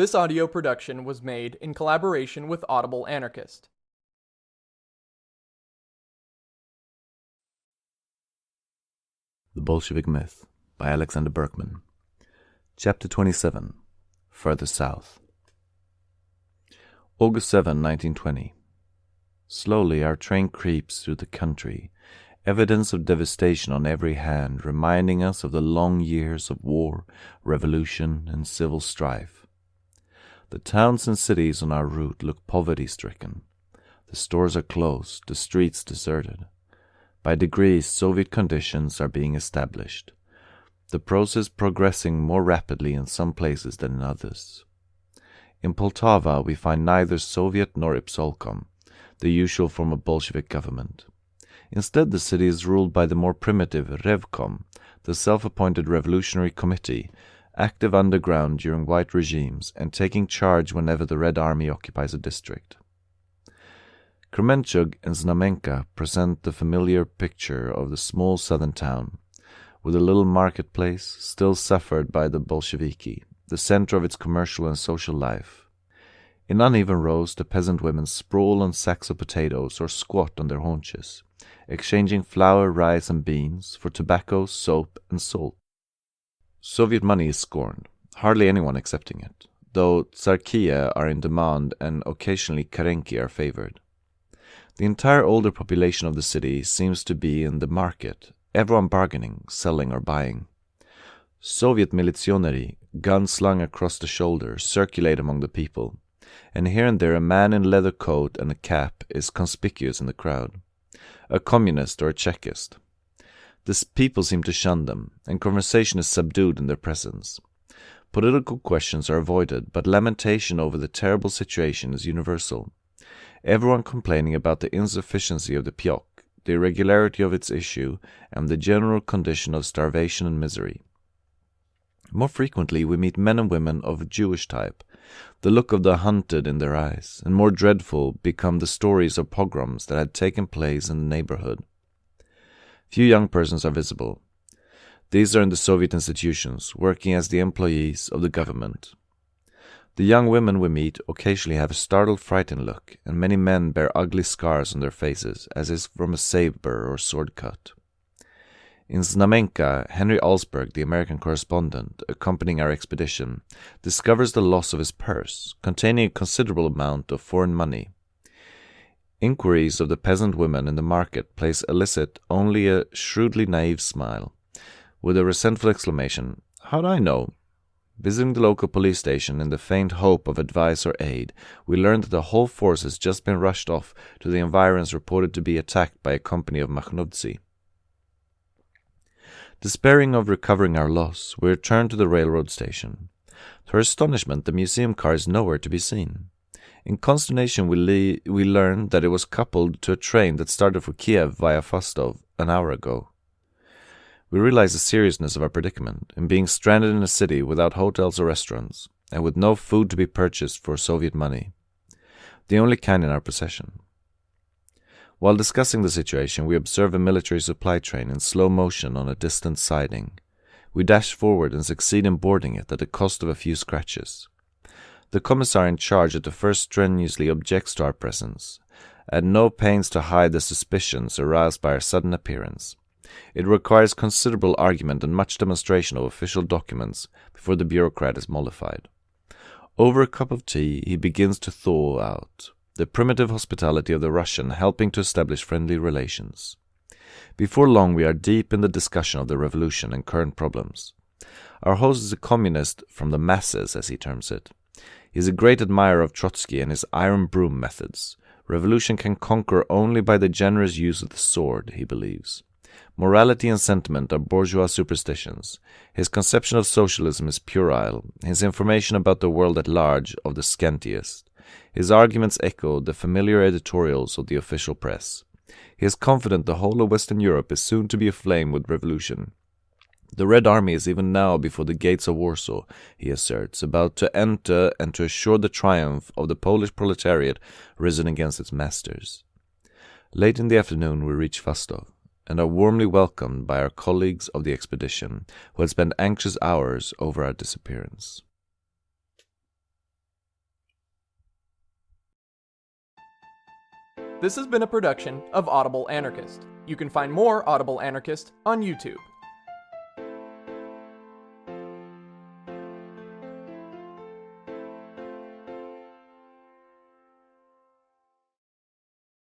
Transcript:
This audio production was made in collaboration with Audible Anarchist. The Bolshevik Myth by Alexander Berkman. Chapter 27 Further South. August 7, 1920. Slowly our train creeps through the country, evidence of devastation on every hand, reminding us of the long years of war, revolution, and civil strife. The towns and cities on our route look poverty stricken. The stores are closed, the streets deserted. By degrees, Soviet conditions are being established, the process progressing more rapidly in some places than in others. In Poltava, we find neither Soviet nor Ispolkom, the usual form of Bolshevik government. Instead, the city is ruled by the more primitive Revkom, the self appointed revolutionary committee, active underground during white regimes and taking charge whenever the Red Army occupies a district. Kremenchug and Znamenka present the familiar picture of the small southern town, with a little marketplace still suffered by the Bolsheviki, the center of its commercial and social life. In uneven rows, the peasant women sprawl on sacks of potatoes or squat on their haunches, exchanging flour, rice, and beans for tobacco, soap, and salt. Soviet money is scorned, hardly anyone accepting it, though tsarkia are in demand and occasionally kerenki are favored. The entire older population of the city seems to be in the market, everyone bargaining, selling, or buying. Soviet militsionery, guns slung across the shoulder, circulate among the people, and here and there a man in leather coat and a cap is conspicuous in the crowd. A communist or a Chekist. The people seem to shun them, and conversation is subdued in their presence. Political questions are avoided, but lamentation over the terrible situation is universal. Everyone complaining about the insufficiency of the pyok, the irregularity of its issue, and the general condition of starvation and misery. More frequently, we meet men and women of Jewish type, the look of the hunted in their eyes, and more dreadful become the stories of pogroms that had taken place in the neighborhood. Few young persons are visible. These are in the Soviet institutions, working as the employees of the government. The young women we meet occasionally have a startled, frightened look, and many men bear ugly scars on their faces, as is from a saber or sword cut. In Znamenka, Henry Alsberg, the American correspondent accompanying our expedition, discovers the loss of his purse, containing a considerable amount of foreign money. Inquiries of the peasant women in the market place elicit only a shrewdly naive smile, with a resentful exclamation, How do I know? Visiting the local police station in the faint hope of advice or aid, we learn that the whole force has just been rushed off to the environs reported to be attacked by a company of Makhnovtsi. Despairing of recovering our loss, we return to the railroad station. To our astonishment, the museum car is nowhere to be seen. In consternation, we, le- we learn that it was coupled to a train that started for Kiev via Fastov an hour ago. We realize the seriousness of our predicament in being stranded in a city without hotels or restaurants, and with no food to be purchased for Soviet money, the only kind in our possession. While discussing the situation, we observe a military supply train in slow motion on a distant siding. We dash forward and succeed in boarding it at the cost of a few scratches. The commissar in charge at the first strenuously objects to our presence, at no pains to hide the suspicions aroused by our sudden appearance. It requires considerable argument and much demonstration of official documents before the bureaucrat is mollified. Over a cup of tea, he begins to thaw out, the primitive hospitality of the Russian helping to establish friendly relations. Before long, we are deep in the discussion of the revolution and current problems. Our host is a communist from the masses, as he terms it. He is a great admirer of Trotsky and his iron broom methods. Revolution can conquer only by the generous use of the sword, he believes. Morality and sentiment are bourgeois superstitions. His conception of socialism is puerile, his information about the world at large of the scantiest. His arguments echo the familiar editorials of the official press. He is confident the whole of Western Europe is soon to be aflame with revolution. The Red Army is even now before the gates of Warsaw, he asserts, about to enter and to assure the triumph of the Polish proletariat risen against its masters. Late in the afternoon we reach Fastov, and are warmly welcomed by our colleagues of the expedition, who had spent anxious hours over our disappearance. This has been a production of Audible Anarchist. You can find more Audible Anarchist on YouTube.